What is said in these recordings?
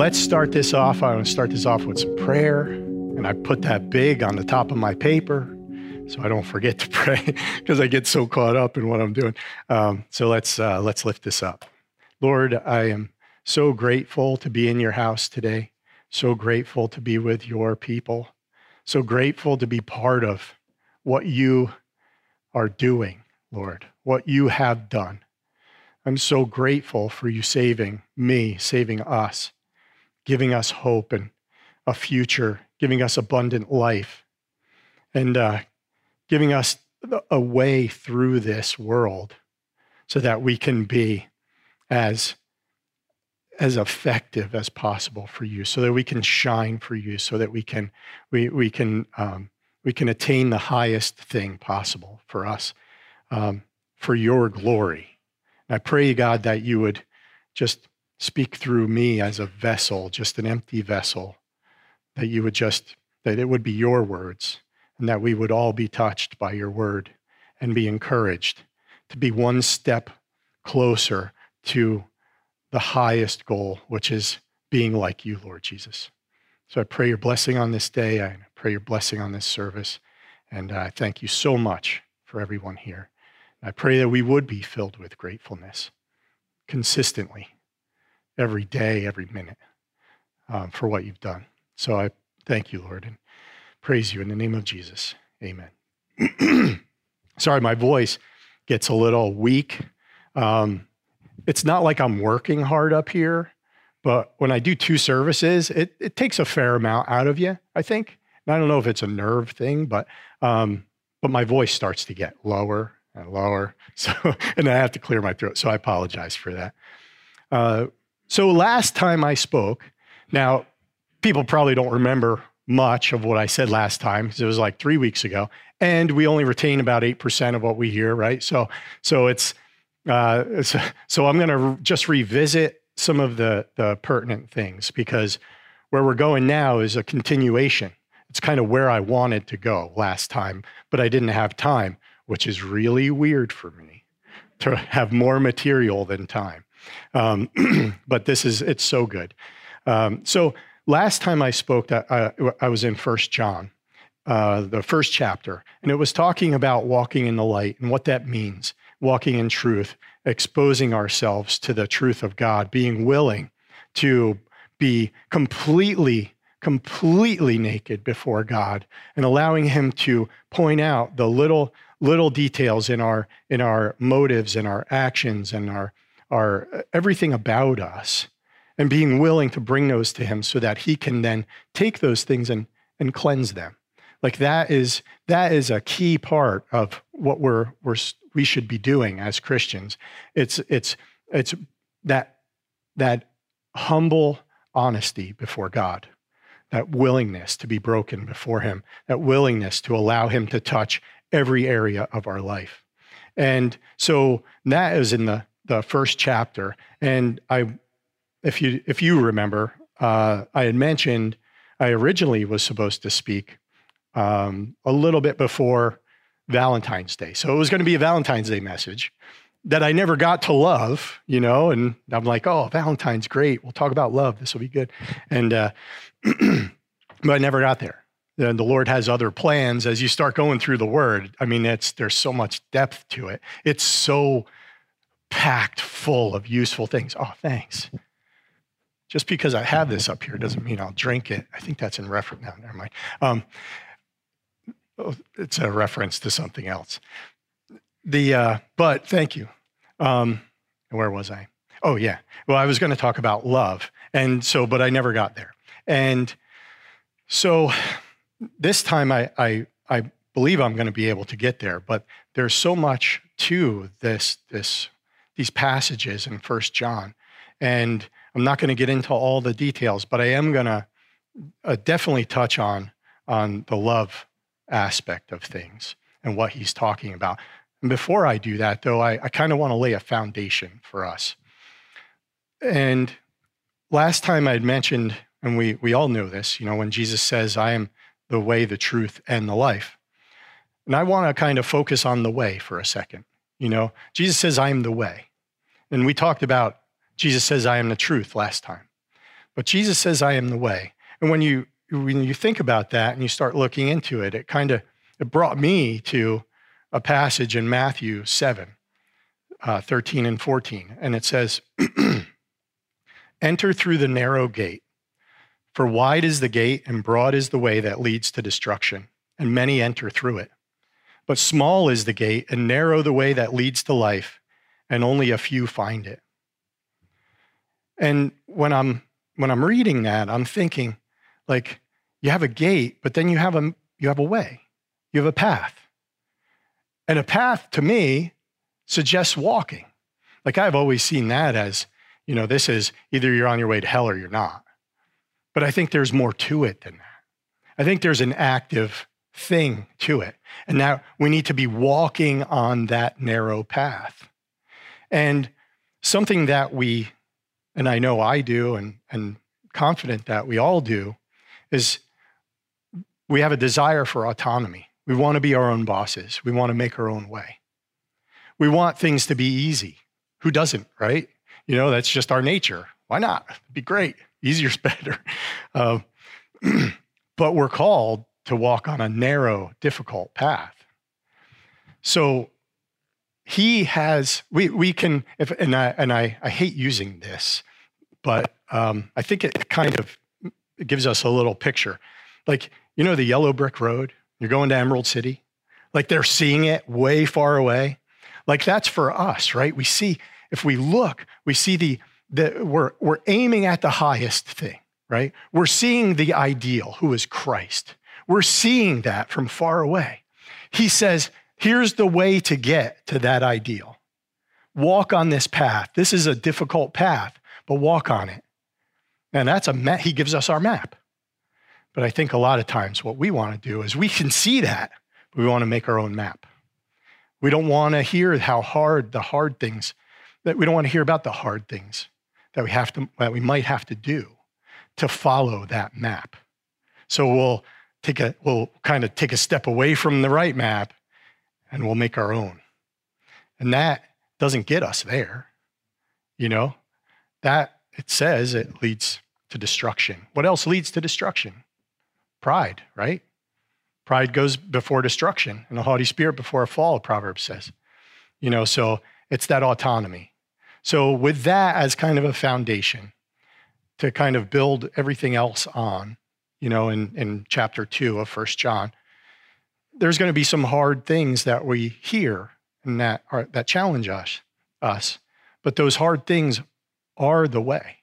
let's start this off. I want to start this off with some prayer. And I put that big on the top of my paper so I don't forget to pray because I get so caught up in what I'm doing. Um, so let's uh, let's lift this up. Lord, I am so grateful to be in your house today. So grateful to be with your people. So grateful to be part of what you are doing, Lord, what you have done. I'm so grateful for you saving me, saving us, giving us hope and a future, giving us abundant life, and uh, giving us a way through this world so that we can be as as effective as possible for you so that we can shine for you so that we can we, we can um, we can attain the highest thing possible for us um, for your glory. And i pray god that you would just speak through me as a vessel just an empty vessel that you would just that it would be your words and that we would all be touched by your word and be encouraged to be one step closer to the highest goal, which is being like you, Lord Jesus. So I pray your blessing on this day. I pray your blessing on this service. And I thank you so much for everyone here. I pray that we would be filled with gratefulness consistently, every day, every minute, um, for what you've done. So I thank you, Lord. And praise you in the name of Jesus. Amen. Sorry, my voice gets a little weak. Um, it's not like I'm working hard up here, but when I do two services, it, it takes a fair amount out of you, I think. And I don't know if it's a nerve thing, but um, but my voice starts to get lower and lower. So and I have to clear my throat. So I apologize for that. Uh, so last time I spoke, now people probably don't remember much of what I said last time because it was like three weeks ago, and we only retain about eight percent of what we hear, right? So, so it's uh, so, so I'm going to just revisit some of the the pertinent things because where we're going now is a continuation. It's kind of where I wanted to go last time, but I didn't have time, which is really weird for me to have more material than time. Um, but this is it's so good. Um, so last time I spoke, I, I was in First John, uh, the first chapter, and it was talking about walking in the light and what that means, walking in truth, exposing ourselves to the truth of God, being willing to be completely, completely naked before God, and allowing Him to point out the little little details in our in our motives and our actions and our our uh, everything about us and being willing to bring those to him so that he can then take those things and, and cleanse them. Like that is that is a key part of what we're, we're we should be doing as christians. It's it's it's that that humble honesty before god that willingness to be broken before him that willingness to allow him to touch every area of our life. And so that is in the the first chapter and i if you if you remember, uh, I had mentioned I originally was supposed to speak um, a little bit before Valentine's Day, so it was going to be a Valentine's Day message that I never got to love, you know. And I'm like, oh, Valentine's great. We'll talk about love. This will be good. And uh, but I never got there. And the Lord has other plans as you start going through the Word. I mean, it's there's so much depth to it. It's so packed full of useful things. Oh, thanks. Just because I have this up here doesn't mean I'll drink it. I think that's in reference. No, never mind. Um, oh, it's a reference to something else. The uh, but thank you. Um, where was I? Oh yeah. Well, I was going to talk about love, and so but I never got there. And so this time I I, I believe I'm going to be able to get there. But there's so much to this this these passages in First John, and I'm not going to get into all the details, but I am going to uh, definitely touch on on the love aspect of things and what he's talking about. And before I do that, though, I, I kind of want to lay a foundation for us. And last time I'd mentioned, and we, we all know this, you know, when Jesus says, I am the way, the truth, and the life. And I want to kind of focus on the way for a second. You know, Jesus says, I am the way. And we talked about Jesus says, I am the truth last time. But Jesus says, I am the way. And when you when you think about that and you start looking into it, it kind of it brought me to a passage in Matthew 7, uh, 13 and 14. And it says, Enter through the narrow gate, for wide is the gate and broad is the way that leads to destruction, and many enter through it. But small is the gate and narrow the way that leads to life, and only a few find it. And when I'm when I'm reading that, I'm thinking, like, you have a gate, but then you have a you have a way, you have a path. And a path to me suggests walking. Like I've always seen that as, you know, this is either you're on your way to hell or you're not. But I think there's more to it than that. I think there's an active thing to it. And now we need to be walking on that narrow path. And something that we, and I know I do, and, and confident that we all do, is we have a desire for autonomy. We want to be our own bosses. We want to make our own way. We want things to be easy. Who doesn't, right? You know, that's just our nature. Why not? It'd be great. Easier's better. Uh, but we're called to walk on a narrow, difficult path. So he has, we, we can, if, and, I, and I, I hate using this, but um, I think it kind of gives us a little picture. Like, you know, the yellow brick road, you're going to Emerald City, like they're seeing it way far away. Like that's for us, right? We see, if we look, we see the, the we're, we're aiming at the highest thing, right? We're seeing the ideal, who is Christ. We're seeing that from far away. He says, here's the way to get to that ideal. Walk on this path. This is a difficult path, but walk on it. And that's a map. He gives us our map. But I think a lot of times what we want to do is we can see that, but we want to make our own map. We don't want to hear how hard the hard things that we don't want to hear about the hard things that we have to that we might have to do to follow that map. So we'll take a we'll kind of take a step away from the right map and we'll make our own. And that doesn't get us there. You know, that it says it leads to destruction. What else leads to destruction? Pride, right? Pride goes before destruction, and a haughty spirit before a fall, Proverbs says. You know, so it's that autonomy. So, with that as kind of a foundation to kind of build everything else on, you know, in, in chapter two of First John, there's going to be some hard things that we hear and that are that challenge us, us. But those hard things are the way.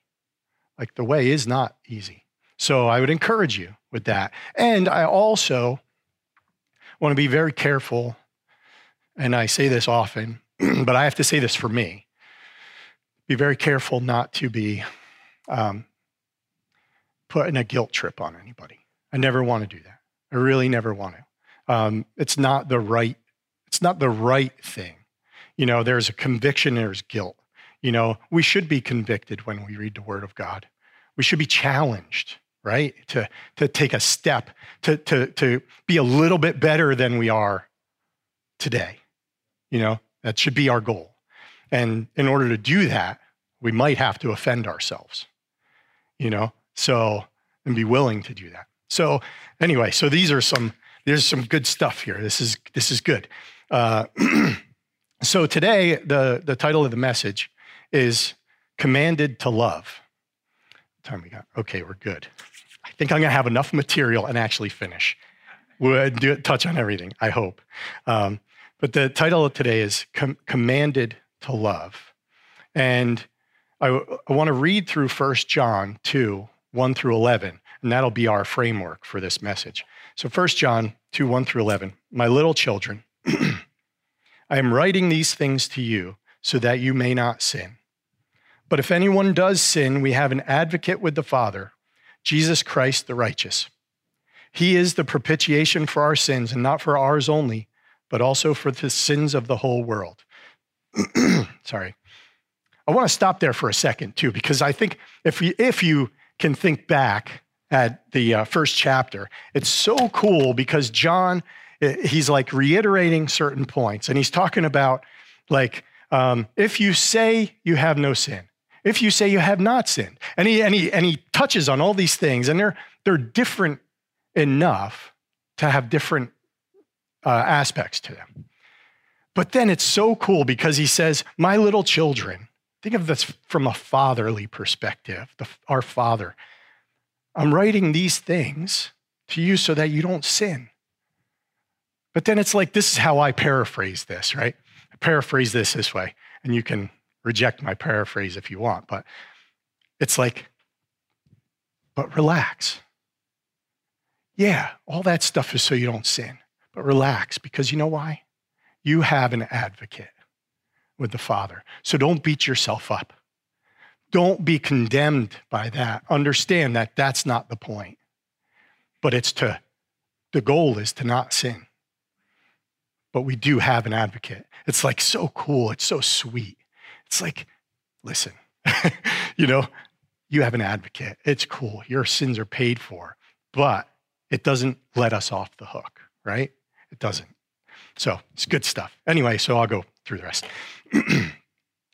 Like the way is not easy. So I would encourage you with that. And I also want to be very careful, and I say this often, but I have to say this for me. Be very careful not to be um, putting a guilt trip on anybody. I never want to do that. I really never want to. Um, it's not the right. It's not the right thing. You know, there's a conviction. There's guilt. You know, we should be convicted when we read the Word of God. We should be challenged, right? To, to take a step, to, to, to be a little bit better than we are today. You know, that should be our goal. And in order to do that, we might have to offend ourselves, you know, so, and be willing to do that. So, anyway, so these are some, there's some good stuff here. This is, this is good. Uh, so today, the, the title of the message is commanded to love. What time we got? Okay, we're good. I think I'm to have enough material and actually finish. We'll do, touch on everything, I hope. Um, but the title of today is Com- Commanded to Love. And I, I want to read through 1 John 2, 1 through 11, and that'll be our framework for this message. So 1 John 2, 1 through 11. My little children, I am writing these things to you so that you may not sin. But if anyone does sin, we have an advocate with the Father, Jesus Christ the righteous. He is the propitiation for our sins, and not for ours only, but also for the sins of the whole world. Sorry. I want to stop there for a second, too, because I think if you, if you can think back at the uh, first chapter, it's so cool because John, eh, he's like reiterating certain points, and he's talking about like um, if you say you have no sin, if you say you have not sinned. And he, and he, and he touches on all these things, and they're, they're different enough to have different uh, aspects to them. But then it's so cool because he says, My little children, think of this from a fatherly perspective, the, our father. I'm writing these things to you so that you don't sin. But then it's like, this is how I paraphrase this, right? I paraphrase this this way, and you can reject my paraphrase if you want, but it's like, but relax. Yeah, all that stuff is so you don't sin, but relax because you know why? You have an advocate with the Father. So don't beat yourself up. Don't be condemned by that. Understand that that's not the point. But it's to, the goal is to not sin. But we do have an advocate. It's like so cool. It's so sweet. It's like, listen, you know, you have an advocate. It's cool. Your sins are paid for, but it doesn't let us off the hook, right? It doesn't. So it's good stuff. Anyway, so I'll go through the rest.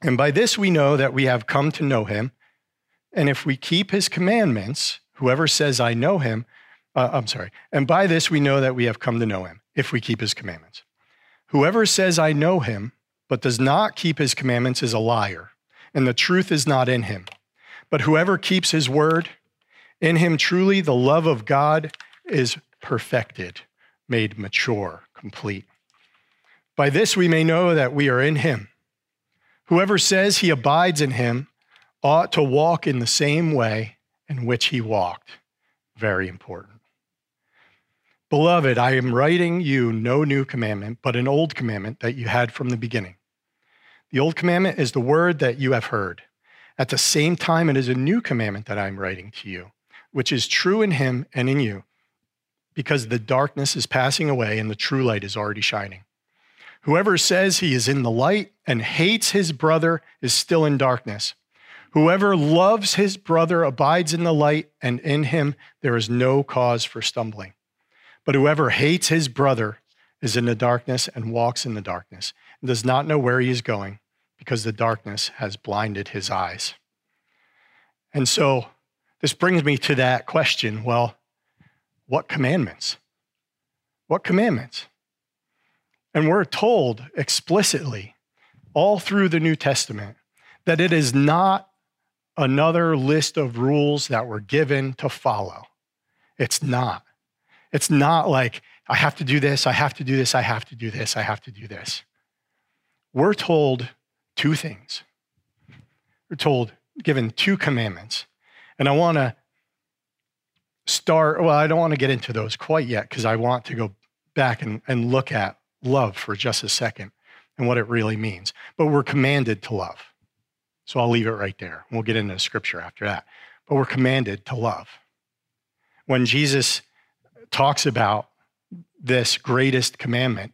and by this we know that we have come to know him. And if we keep his commandments, whoever says, I know him, uh, I'm sorry. And by this we know that we have come to know him, if we keep his commandments. Whoever says, I know him, but does not keep his commandments is a liar, and the truth is not in him. But whoever keeps his word, in him truly the love of God is perfected, made mature, complete. By this we may know that we are in him. Whoever says he abides in him ought to walk in the same way in which he walked. Very important. Beloved, I am writing you no new commandment, but an old commandment that you had from the beginning. The old commandment is the word that you have heard. At the same time, it is a new commandment that I am writing to you, which is true in him and in you, because the darkness is passing away and the true light is already shining. Whoever says he is in the light and hates his brother is still in darkness. Whoever loves his brother abides in the light, and in him there is no cause for stumbling. But whoever hates his brother is in the darkness and walks in the darkness and does not know where he is going because the darkness has blinded his eyes. And so this brings me to that question well, what commandments? What commandments? And we're told explicitly all through the New Testament that it is not another list of rules that were given to follow. It's not. It's not like, I have to do this, I have to do this, I have to do this, I have to do this. We're told two things. We're told, given two commandments. And I want to start, well, I don't want to get into those quite yet because I want to go back and, and look at love for just a second and what it really means. But we're commanded to love. So I'll leave it right there. We'll get into scripture after that. But we're commanded to love. When Jesus talks about this greatest commandment,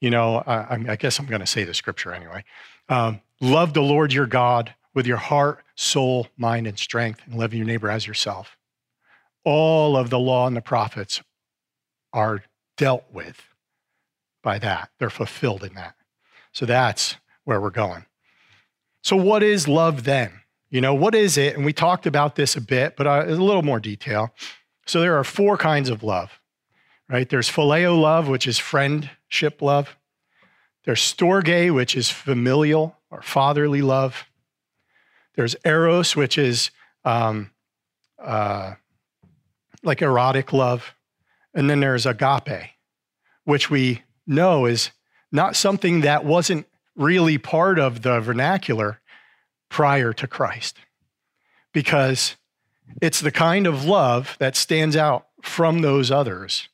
you know, I, I guess I'm going to say the scripture anyway. Um, love the Lord your God with your heart, soul, mind, and strength, and love your neighbor as yourself. All of the law and the prophets are dealt with by that. They're fulfilled in that. So that's where we're going. So, what is love then? You know, what is it? And we talked about this a bit, but uh, a little more detail. So, there are four kinds of love, right? There's phileo love, which is friendship love. There's storge, which is familial or fatherly love. There's eros, which is um, uh, like erotic love. And then there's agape, which we know is not something that wasn't really part of the vernacular prior to Christ. Because it's the kind of love that stands out from those others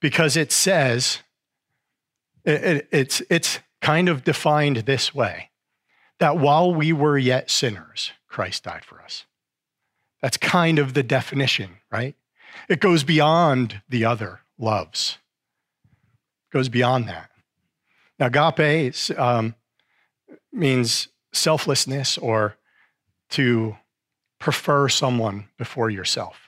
because it says, it, it, it's, it's kind of defined this way that while we were yet sinners, Christ died for us. That's kind of the definition, right? It goes beyond the other loves goes beyond that. Now, agape um, means selflessness or to prefer someone before yourself.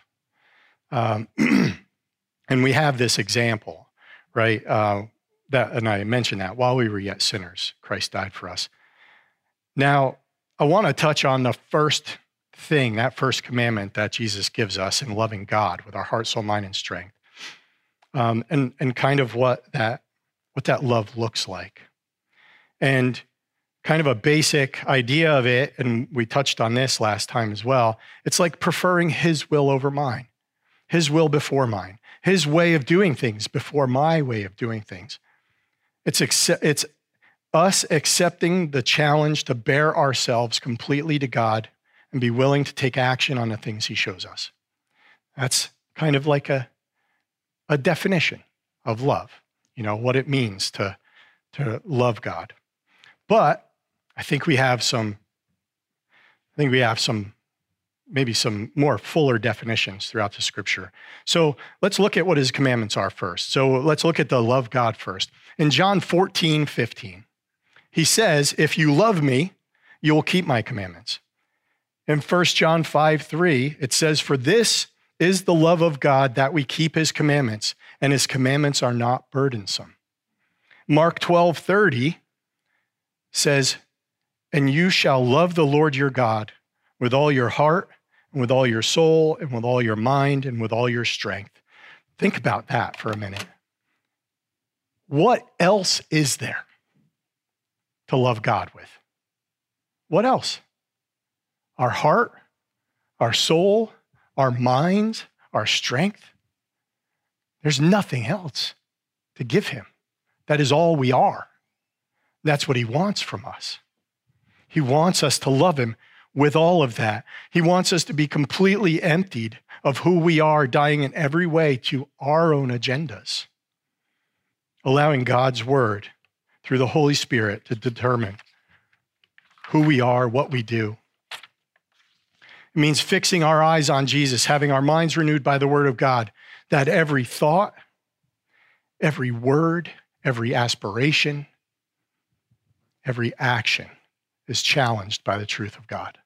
Um, and we have this example, right? Uh, that, and I mentioned that while we were yet sinners, Christ died for us. Now, I want to touch on the first thing, that first commandment that Jesus gives us in loving God with our heart, soul, mind, and strength, um, and and kind of what that what that love looks like, and kind of a basic idea of it, and we touched on this last time as well. It's like preferring His will over mine, His will before mine, His way of doing things before my way of doing things. It's it's us accepting the challenge to bear ourselves completely to God and be willing to take action on the things He shows us. That's kind of like a, a definition of love, you know, what it means to, to love God. But I think we have some, I think we have some, maybe some more fuller definitions throughout the scripture. So let's look at what his commandments are first. So let's look at the love God first. In John 14, 15, he says, If you love me, you will keep my commandments. In 1 John 5 3, it says, For this is the love of God that we keep his commandments, and his commandments are not burdensome. Mark 12 30 says, And you shall love the Lord your God with all your heart, and with all your soul, and with all your mind, and with all your strength. Think about that for a minute. What else is there to love God with? What else? our heart, our soul, our minds, our strength. There's nothing else to give him. That is all we are. That's what he wants from us. He wants us to love him with all of that. He wants us to be completely emptied of who we are, dying in every way to our own agendas, allowing God's word through the Holy Spirit to determine who we are, what we do, it means fixing our eyes on Jesus, having our minds renewed by the word of God, that every thought, every word, every aspiration, every action is challenged by the truth of God.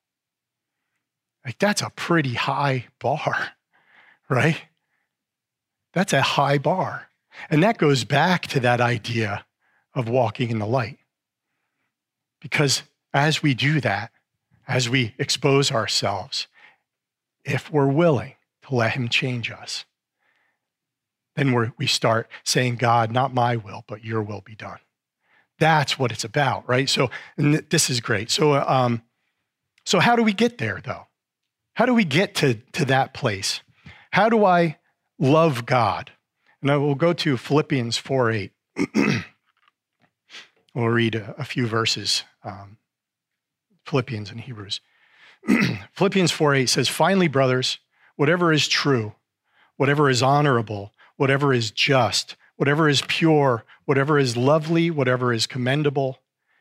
Like, that's a pretty high bar, right? That's a high bar. And that goes back to that idea of walking in the light. Because as we do that, as we expose ourselves, if we're willing to let Him change us, then we we start saying, God, not my will, but your will be done. That's what it's about, right? So this is great. So, um, so how do we get there, though? How do we get to, to that place? How do I love God? And I will go to Philippians 4 8. we'll read a, a few verses um, Philippians and Hebrews. Philippians 4 8 says, Finally, brothers, whatever is true, whatever is honorable, whatever is just, whatever is pure, whatever is lovely, whatever is commendable,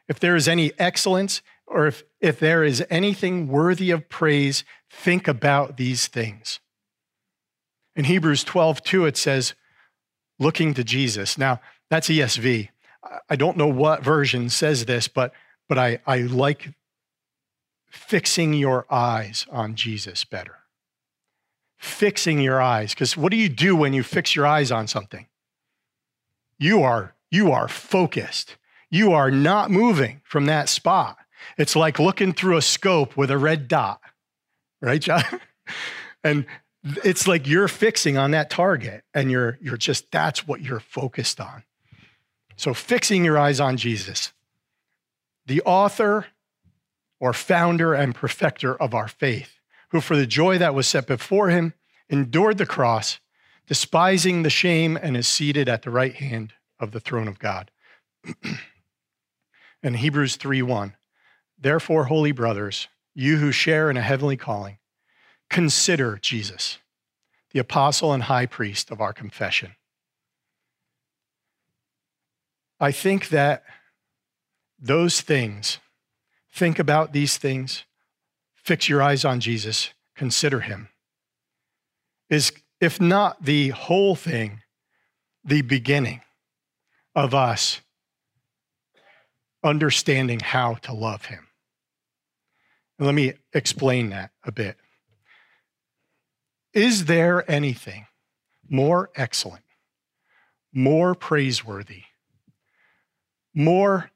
if there is any excellence, or if, if there is anything worthy of praise, think about these things. In Hebrews 12 2, it says, looking to Jesus. Now, that's ESV. I don't know what version says this, but, but I, I like fixing your eyes on Jesus better. Fixing your eyes. Because what do you do when you fix your eyes on something? You are, you are focused. You are not moving from that spot. It's like looking through a scope with a red dot, right, John? and it's like you're fixing on that target and you're you're just that's what you're focused on. So fixing your eyes on Jesus. The author or founder and perfecter of our faith, who for the joy that was set before him endured the cross, despising the shame, and is seated at the right hand of the throne of God. and Hebrews 3 1. Therefore, holy brothers, you who share in a heavenly calling, consider Jesus, the apostle and high priest of our confession. I think that those things Think about these things. Fix your eyes on Jesus. Consider him. Is, if not the whole thing, the beginning of us understanding how to love him. let me explain that a bit. Is there anything more excellent, more praiseworthy, more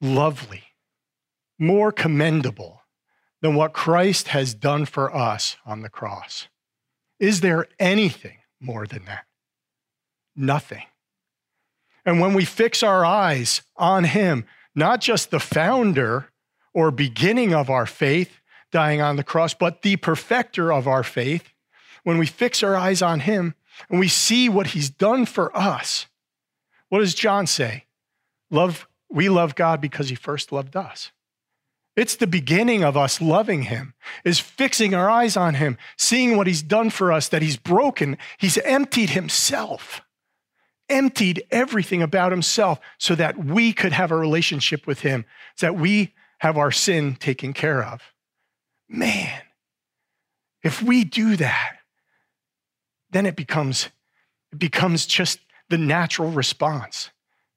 lovely more commendable than what Christ has done for us on the cross? Is there anything more than that? Nothing. And when we fix our eyes on Him, not just the founder or beginning of our faith dying on the cross, but the perfecter of our faith, when we fix our eyes on Him and we see what He's done for us, what does John say? Love, we love God because He first loved us. It's the beginning of us loving him, is fixing our eyes on him, seeing what he's done for us, that he's broken. He's emptied himself, emptied everything about himself so that we could have a relationship with him, so that we have our sin taken care of. Man, if we do that, then it becomes, it becomes just the natural response.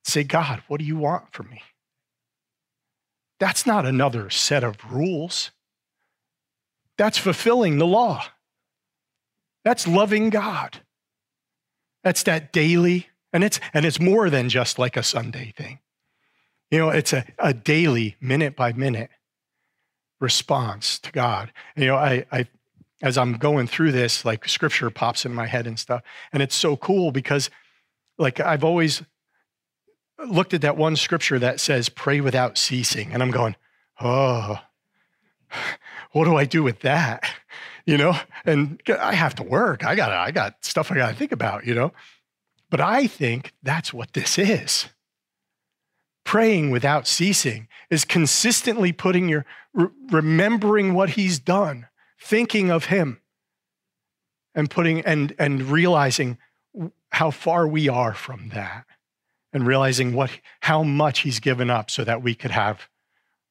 Say, God, what do you want from me? That's not another set of rules. That's fulfilling the law. That's loving God. That's that daily, and it's and it's more than just like a Sunday thing. You know, it's a, a daily, minute by minute response to God. You know, I, I as I'm going through this, like scripture pops in my head and stuff. And it's so cool because like I've always looked at that one scripture that says, pray without ceasing. And I'm going, oh, what do I do with that? You know, and I have to work. I got I got stuff I got to think about, you know. But I think that's what this is. Praying without ceasing is consistently putting your re- remembering what he's done, thinking of him and putting and and realizing how far we are from that and realizing what, how much he's given up so that we could have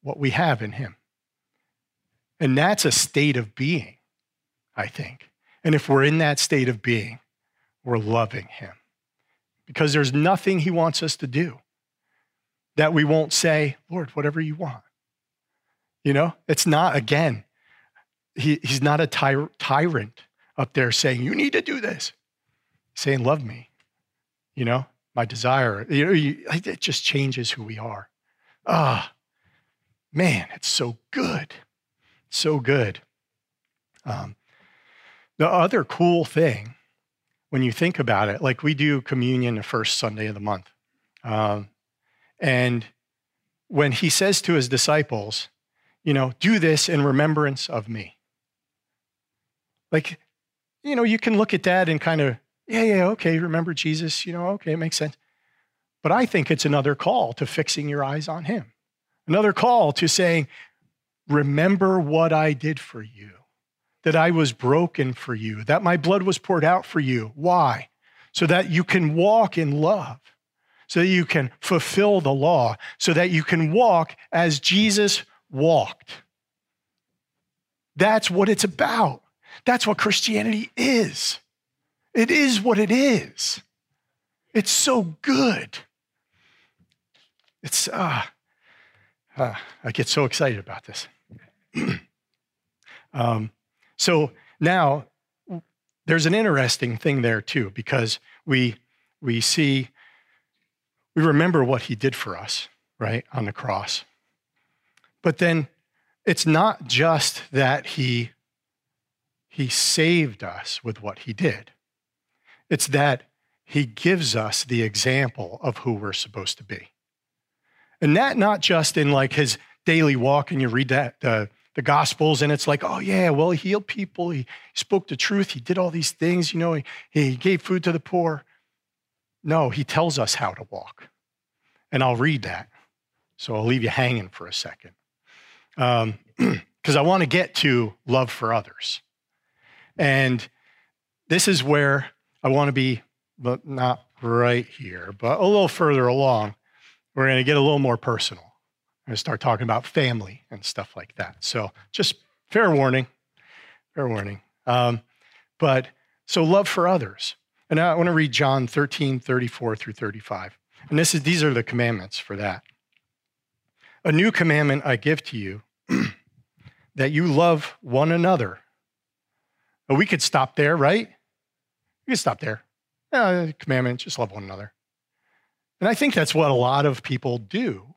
what we have in him. And that's a state of being, I think. And if we're in that state of being, we're loving him. Because there's nothing he wants us to do that we won't say, Lord, whatever you want. You know, it's not, again, he, he's not a ty- tyrant up there saying, you need to do this. Saying, love me. You know, my desire. You know, you, it just changes who we are. Ah, man, it's so good. So good. Um, the other cool thing, when you think about it, like we do communion the first Sunday of the month. Um, and when he says to his disciples, you know, do this in remembrance of me. Like, you know, you can look at that and kind of yeah, yeah, okay, remember Jesus, you know, okay, it makes sense. But I think it's another call to fixing your eyes on him. Another call to saying, remember what I did for you, that I was broken for you, that my blood was poured out for you. Why? So that you can walk in love, so that you can fulfill the law, so that you can walk as Jesus walked. That's what it's about. That's what Christianity is. It is what it is. It's so good. It's, uh, uh I get so excited about this. um, so now there's an interesting thing there too, because we, we see, we remember what he did for us, right, on the cross. But then it's not just that he, he saved us with what he did. It's that he gives us the example of who we're supposed to be. And that not just in like his daily walk, and you read that the, the gospels, and it's like, oh yeah, well, he healed people, he spoke the truth, he did all these things, you know, he, he gave food to the poor. No, he tells us how to walk. And I'll read that. So I'll leave you hanging for a second. Because um, I want to get to love for others. And this is where I want to be, but not right here, but a little further along. We're going to get a little more personal. I'm going to start talking about family and stuff like that. So just fair warning, fair warning. Um, but so love for others. And I want to read John 13, 34 through 35. And this is, these are the commandments for that. A new commandment I give to you that you love one another. Well, we could stop there, right? You can stop there. Yeah, commandment, just love one another. And I think that's what a lot of people do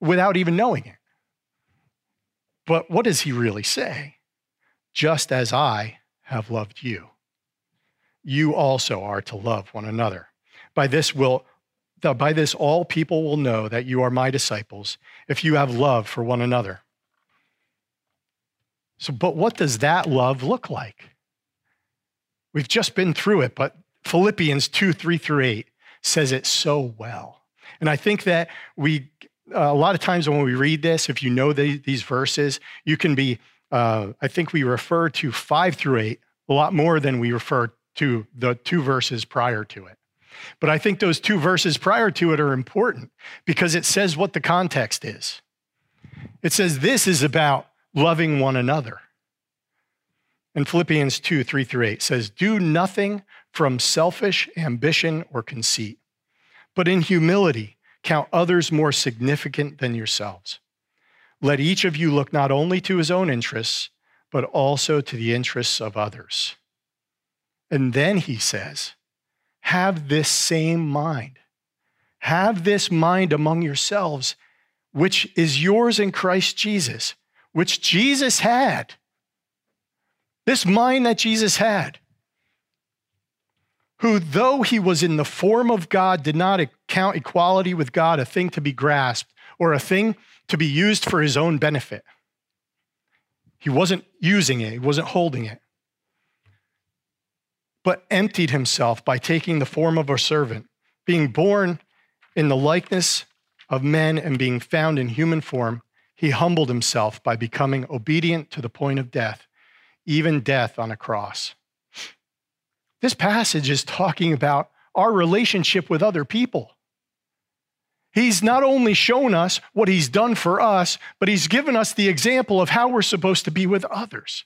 without even knowing it. But what does he really say? Just as I have loved you, you also are to love one another. By this will by this all people will know that you are my disciples if you have love for one another. So, but what does that love look like? We've just been through it, but Philippians 2 3 through 8 says it so well. And I think that we, uh, a lot of times when we read this, if you know the, these verses, you can be, uh, I think we refer to 5 through 8 a lot more than we refer to the two verses prior to it. But I think those two verses prior to it are important because it says what the context is. It says this is about loving one another. And Philippians 2 3 through 8 says, Do nothing from selfish ambition or conceit, but in humility count others more significant than yourselves. Let each of you look not only to his own interests, but also to the interests of others. And then he says, Have this same mind. Have this mind among yourselves, which is yours in Christ Jesus, which Jesus had. This mind that Jesus had who, though he was in the form of God, did not count equality with God a thing to be grasped or a thing to be used for his own benefit. He wasn't using it, he wasn't holding it, but emptied himself by taking the form of a servant, being born in the likeness of men and being found in human form. He humbled himself by becoming obedient to the point of death, even death on a cross. This passage is talking about our relationship with other people. He's not only shown us what he's done for us, but he's given us the example of how we're supposed to be with others.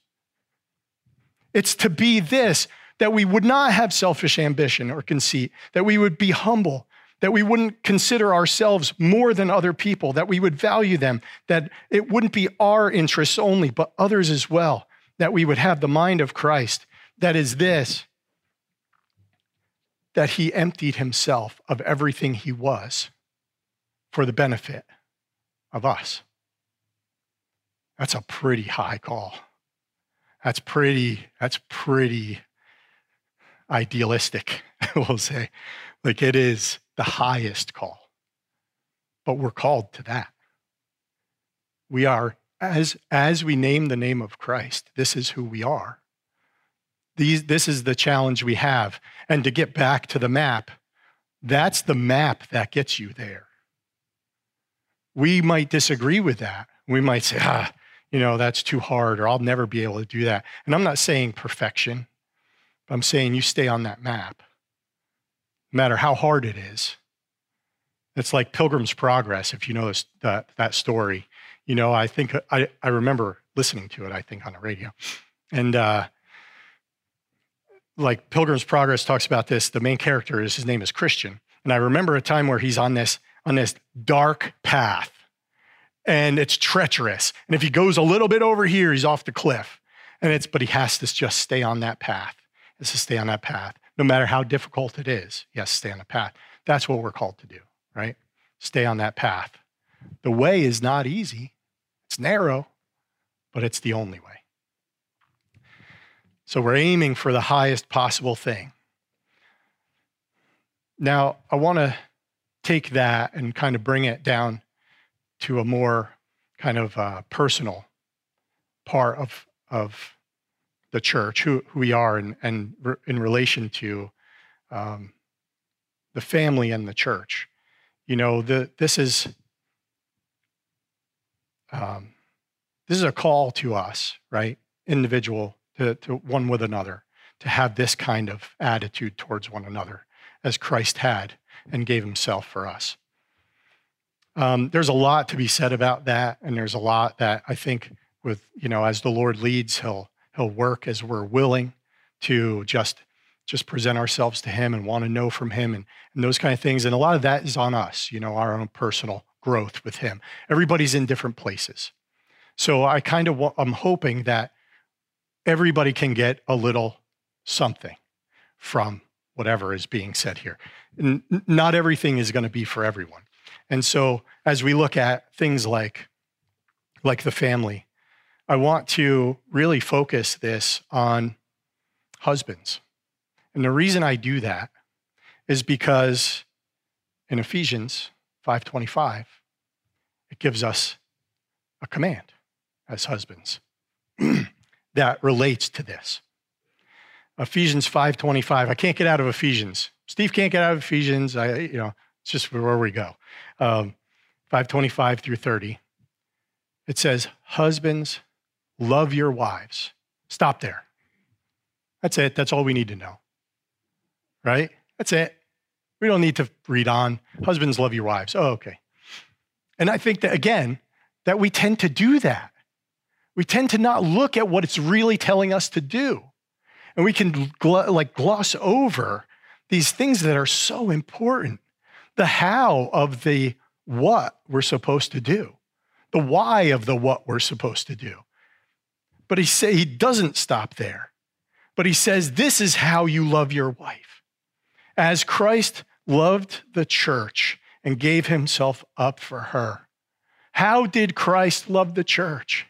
It's to be this that we would not have selfish ambition or conceit, that we would be humble, that we wouldn't consider ourselves more than other people, that we would value them, that it wouldn't be our interests only, but others as well, that we would have the mind of Christ. That is this that he emptied himself of everything he was for the benefit of us. That's a pretty high call. That's pretty, that's pretty idealistic, we'll say. Like it is the highest call. But we're called to that. We are, as, as we name the name of Christ, this is who we are. These, this is the challenge we have. And to get back to the map, that's the map that gets you there. We might disagree with that. We might say, ah, you know, that's too hard, or I'll never be able to do that. And I'm not saying perfection, but I'm saying you stay on that map, no matter how hard it is. It's like Pilgrim's Progress, if you know this, that, that story. You know, I think I, I remember listening to it, I think, on the radio. And uh, like Pilgrim's Progress talks about this. The main character is his name is Christian, and I remember a time where he's on this on this dark path, and it's treacherous. And if he goes a little bit over here, he's off the cliff. And it's but he has to just stay on that path. Has to stay on that path, no matter how difficult it is. To stay on the path. That's what we're called to do, right? Stay on that path. The way is not easy. It's narrow, but it's the only way. So we're aiming for the highest possible thing. Now, I want to take that and kind of bring it down to a more kind of uh, personal part of, of the church, who, who we are, and, and re- in relation to um, the family and the church. You know, the, this is um, this is a call to us, right? Individual to, to one with another, to have this kind of attitude towards one another as Christ had and gave himself for us. Um, there's a lot to be said about that, and there's a lot that I think with you know as the Lord leads, he'll he'll work as we're willing to just just present ourselves to Him and want to know from Him and, and those kind of things. And a lot of that is on us, you know, our own personal growth with Him. Everybody's in different places, so I kind of I'm hoping that everybody can get a little something from whatever is being said here. N- not everything is going to be for everyone. And so as we look at things like like the family, I want to really focus this on husbands. And the reason I do that is because in Ephesians 5:25 it gives us a command as husbands that relates to this. Ephesians 5:25. I can't get out of Ephesians. Steve can't get out of Ephesians. I, you know, it's just where we go. Um, 5:25 through 30. It says, "Husbands, love your wives." Stop there. That's it. That's all we need to know. Right? That's it. We don't need to read on. Husbands, love your wives. Oh, okay. And I think that again, that we tend to do that. We tend to not look at what it's really telling us to do. And we can gl- like gloss over these things that are so important. The how of the what we're supposed to do, the why of the what we're supposed to do. But he say he doesn't stop there. But he says this is how you love your wife. As Christ loved the church and gave himself up for her. How did Christ love the church?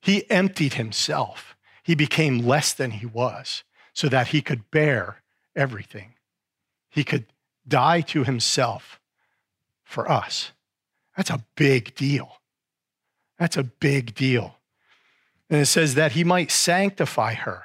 He emptied himself. He became less than he was so that he could bear everything. He could die to himself for us. That's a big deal. That's a big deal. And it says that he might sanctify her,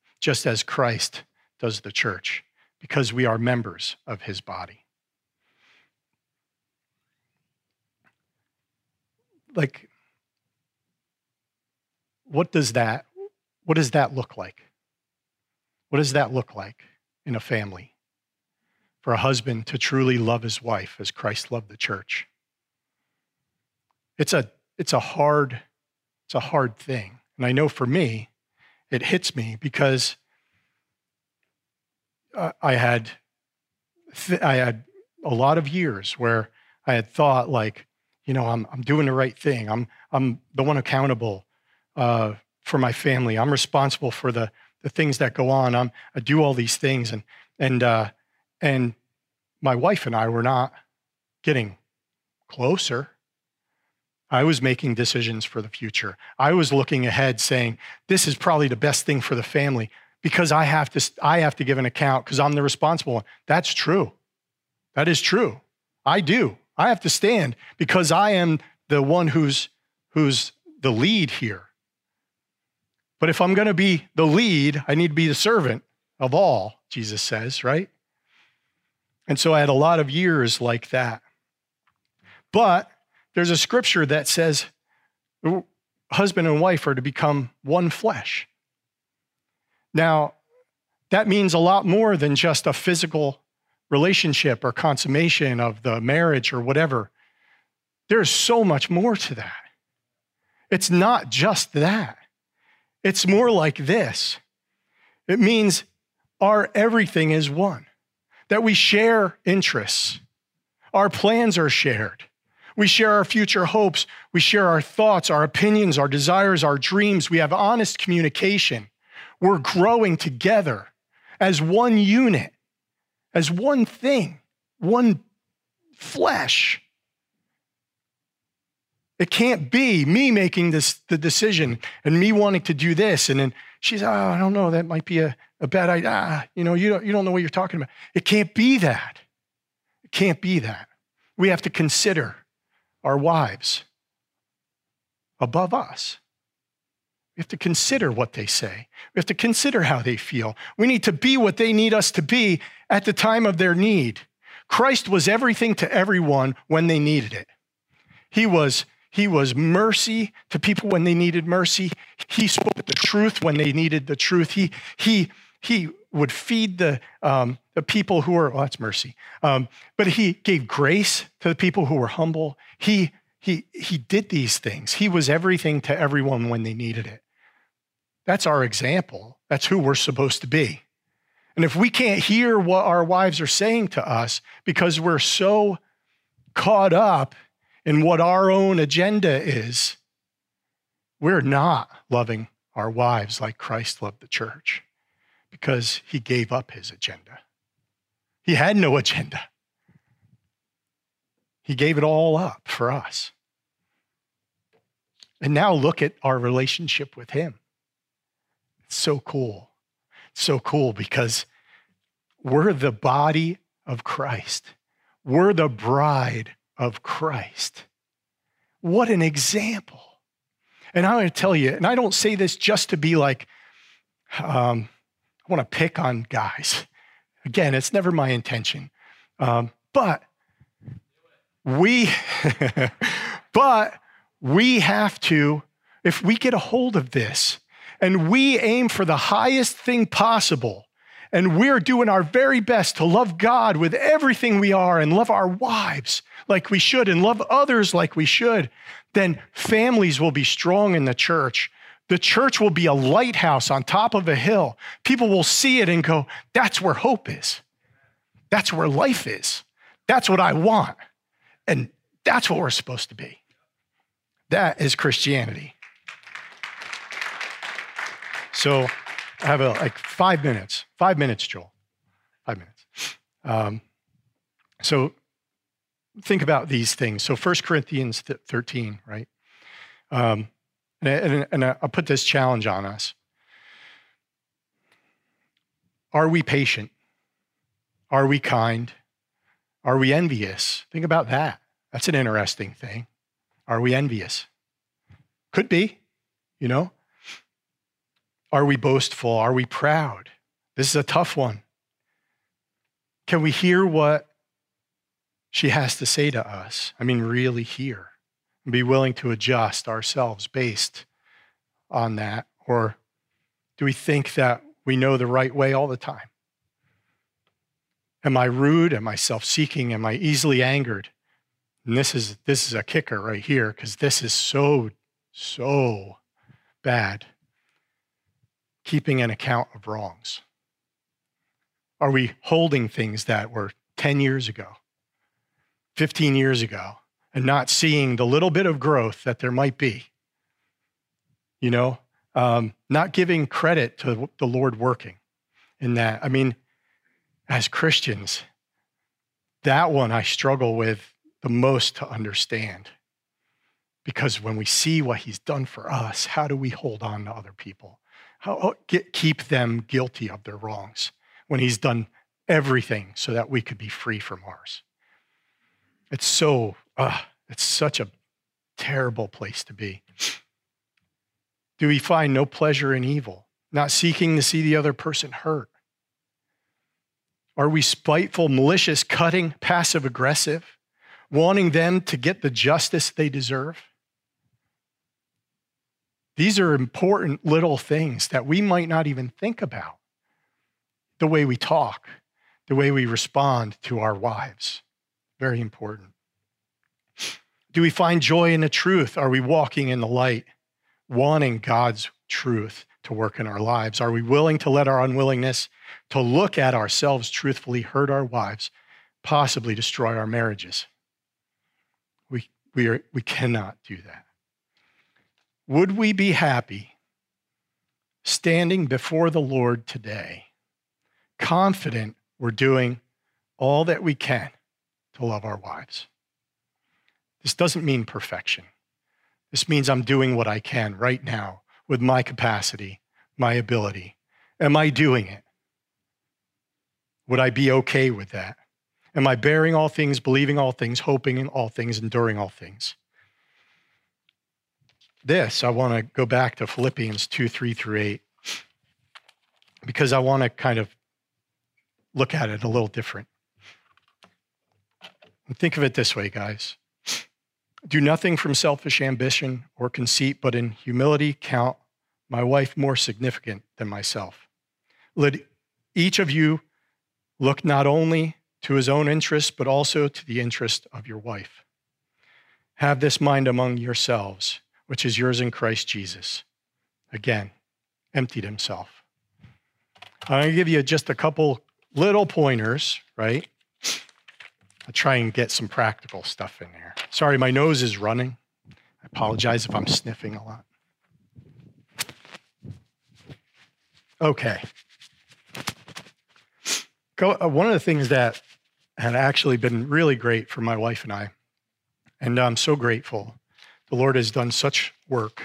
just as Christ does the church, because we are members of his body. Like, what does that what does that look like? What does that look like in a family? For a husband to truly love his wife as Christ loved the church. It's a it's a hard it's a hard thing. And I know for me, it hits me because I had I had a lot of years where I had thought like, you know, I'm I'm doing the right thing. I'm I'm the one accountable uh, for my family. I'm responsible for the the things that go on. I'm I do all these things, and and uh, and my wife and I were not getting closer. I was making decisions for the future. I was looking ahead, saying this is probably the best thing for the family because I have to I have to give an account because I'm the responsible one. That's true. That is true. I do. I have to stand because I am the one who's who's the lead here. But if I'm going to be the lead, I need to be the servant of all, Jesus says, right? And so I had a lot of years like that. But there's a scripture that says husband and wife are to become one flesh. Now, that means a lot more than just a physical relationship or consummation of the marriage or whatever. There's so much more to that. It's not just that. It's more like this it means our everything is one, that we share interests, our plans are shared. We share our future hopes. We share our thoughts, our opinions, our desires, our dreams. We have honest communication. We're growing together as one unit, as one thing, one flesh. It can't be me making this the decision and me wanting to do this. And then she's, oh, I don't know, that might be a, a bad idea. Ah, you know, you don't, you don't know what you're talking about. It can't be that. It can't be that. We have to consider our wives above us. We have to consider what they say. We have to consider how they feel. We need to be what they need us to be at the time of their need. Christ was everything to everyone when they needed it. He was he was mercy to people when they needed mercy. He spoke the truth when they needed the truth. He, he, he would feed the, um, the people who were, well, that's mercy. Um, but he gave grace to the people who were humble. He, He, he did these things. He was everything to everyone when they needed it. That's our example. That's who we're supposed to be. And if we can't hear what our wives are saying to us because we're so caught up in what our own agenda is, we're not loving our wives like Christ loved the church because he gave up his agenda. He had no agenda. He gave it all up for us. And now look at our relationship with him. It's so cool. It's so cool because we're the body of Christ. We're the bride of Christ. What an example. And I'm going to tell you, and I don't say this just to be like, um, want to pick on guys. Again, it's never my intention. Um, but we, but we have to, if we get a hold of this and we aim for the highest thing possible, and we're doing our very best to love God with everything we are and love our wives like we should and love others like we should, then families will be strong in the church. The church will be a lighthouse on top of a hill. People will see it and go, that's where hope is. That's where life is. That's what I want. And that's what we're supposed to be. That is Christianity. So I have a, like five minutes. Five minutes, Joel. Five minutes. Um, so think about these things. So 1 Corinthians 13, right? Um, and, and, and I'll put this challenge on us. Are we patient? Are we kind? Are we envious? Think about that. That's an interesting thing. Are we envious? Could be, you know. Are we boastful? Are we proud? This is a tough one. Can we hear what she has to say to us? I mean, really hear and be willing to adjust ourselves based on that? Or do we think that we know the right way all the time? Am I rude? Am I self seeking? Am I easily angered? And this is, this is a kicker right here because this is so, so bad. Keeping an account of wrongs. Are we holding things that were 10 years ago, 15 years ago, and not seeing the little bit of growth that there might be? You know, um, not giving credit to the Lord working in that. I mean, as Christians, that one I struggle with the most to understand. Because when we see what he's done for us, how do we hold on to other people? How oh, get, keep them guilty of their wrongs when he's done everything so that we could be free from ours? It's so, uh, it's such a terrible place to be. Do we find no pleasure in evil, not seeking to see the other person hurt? Are we spiteful, malicious, cutting, passive aggressive? wanting them to get the justice they deserve? These are important little things that we might not even think about. The way we talk, the way we respond to our wives. Very important. Do we find joy in the truth? Are we walking in the light, wanting God's truth to work in our lives? Are we willing to let our unwillingness to look at ourselves truthfully hurt our wives, possibly destroy our marriages? We, we, are, we cannot do that. Would we be happy standing before the Lord today, confident we're doing all that we can to love our wives? This doesn't mean perfection. This means I'm doing what I can right now with my capacity, my ability. Am I doing it? Would I be okay with that? Am I bearing all things, believing all things, hoping in all things, enduring all things? This, I want to go back to Philippians 2 3 through 8, because I want to kind of look at it a little different. Think of it this way, guys. Do nothing from selfish ambition or conceit, but in humility count my wife more significant than myself. Let each of you look not only to his own interest, but also to the interest of your wife. Have this mind among yourselves, which is yours in Christ Jesus. Again, emptied himself. I'm going to give you just a couple little pointers, right? I'll try and get some practical stuff in there. Sorry, my nose is running. I apologize if I'm sniffing a lot. Okay. Go, uh, one of the things that had actually been really great for my wife and I, and I'm so grateful. The Lord has done such work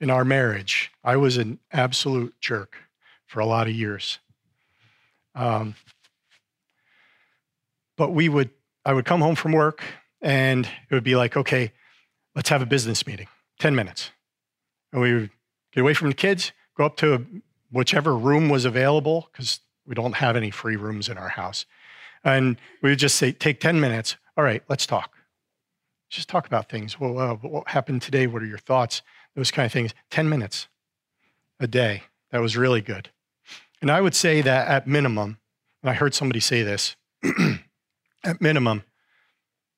in our marriage. I was an absolute jerk for a lot of years. Um, but we would, I would come home from work and it would be like, okay, let's have a business meeting, 10 minutes. And we would get away from the kids, go up to whichever room was available, because we don't have any free rooms in our house. And we would just say, take 10 minutes. All right, let's talk. Just talk about things. Well, uh, what happened today? What are your thoughts? Those kind of things. 10 minutes a day. That was really good. And I would say that at minimum, and I heard somebody say this, at minimum,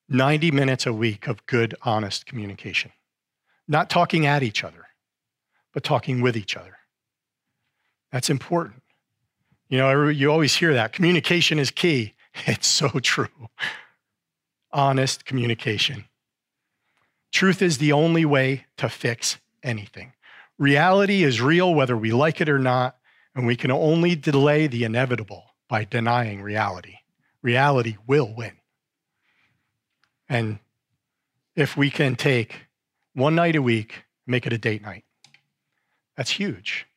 90 minutes a week of good, honest communication. Not talking at each other, but talking with each other. That's important. You know, you always hear that communication is key. It's so true. Honest communication. Truth is the only way to fix anything. Reality is real whether we like it or not, and we can only delay the inevitable by denying reality. Reality will win. And if we can take one night a week, make it a date night, that's huge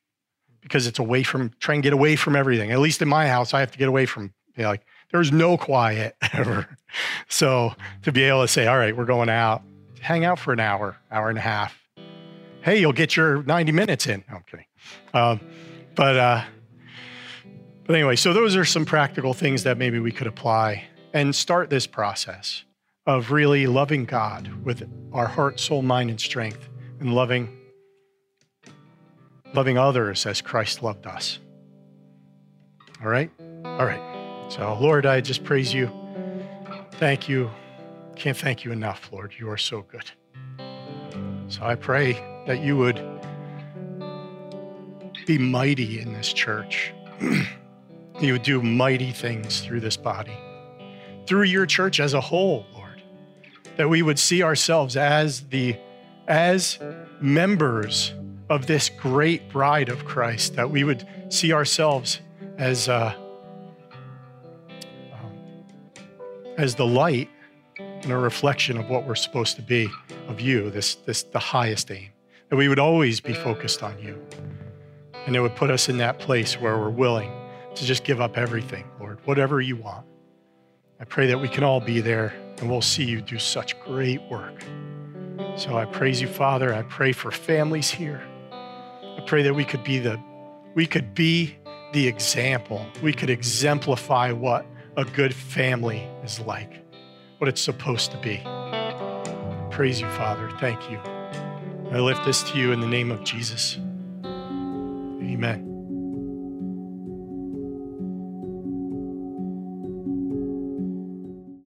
because it's away from, try and get away from everything. At least in my house, I have to get away from, you know, like, there's no quiet ever. So to be able to say, all right, we're going out, hang out for an hour, hour and a half. Hey, you'll get your 90 minutes in. No, I'm kidding. Um, but, uh, but anyway, so those are some practical things that maybe we could apply and start this process of really loving God with our heart, soul, mind, and strength, and loving loving others as Christ loved us. All right? All right. So, Lord, I just praise you. Thank you. Can't thank you enough, Lord. You are so good. So I pray that you would be mighty in this church. you would do mighty things through this body, through your church as a whole, Lord. That we would see ourselves as the as members of this great bride of Christ, that we would see ourselves as, uh, um, as the light and a reflection of what we're supposed to be of you, this, this the highest aim, that we would always be focused on you. And it would put us in that place where we're willing to just give up everything, Lord, whatever you want. I pray that we can all be there and we'll see you do such great work. So I praise you, Father. I pray for families here. I pray that we could be the we could be the example. We could exemplify what a good family is like, what it's supposed to be. Praise you, Father. Thank you. I lift this to you in the name of Jesus. Amen.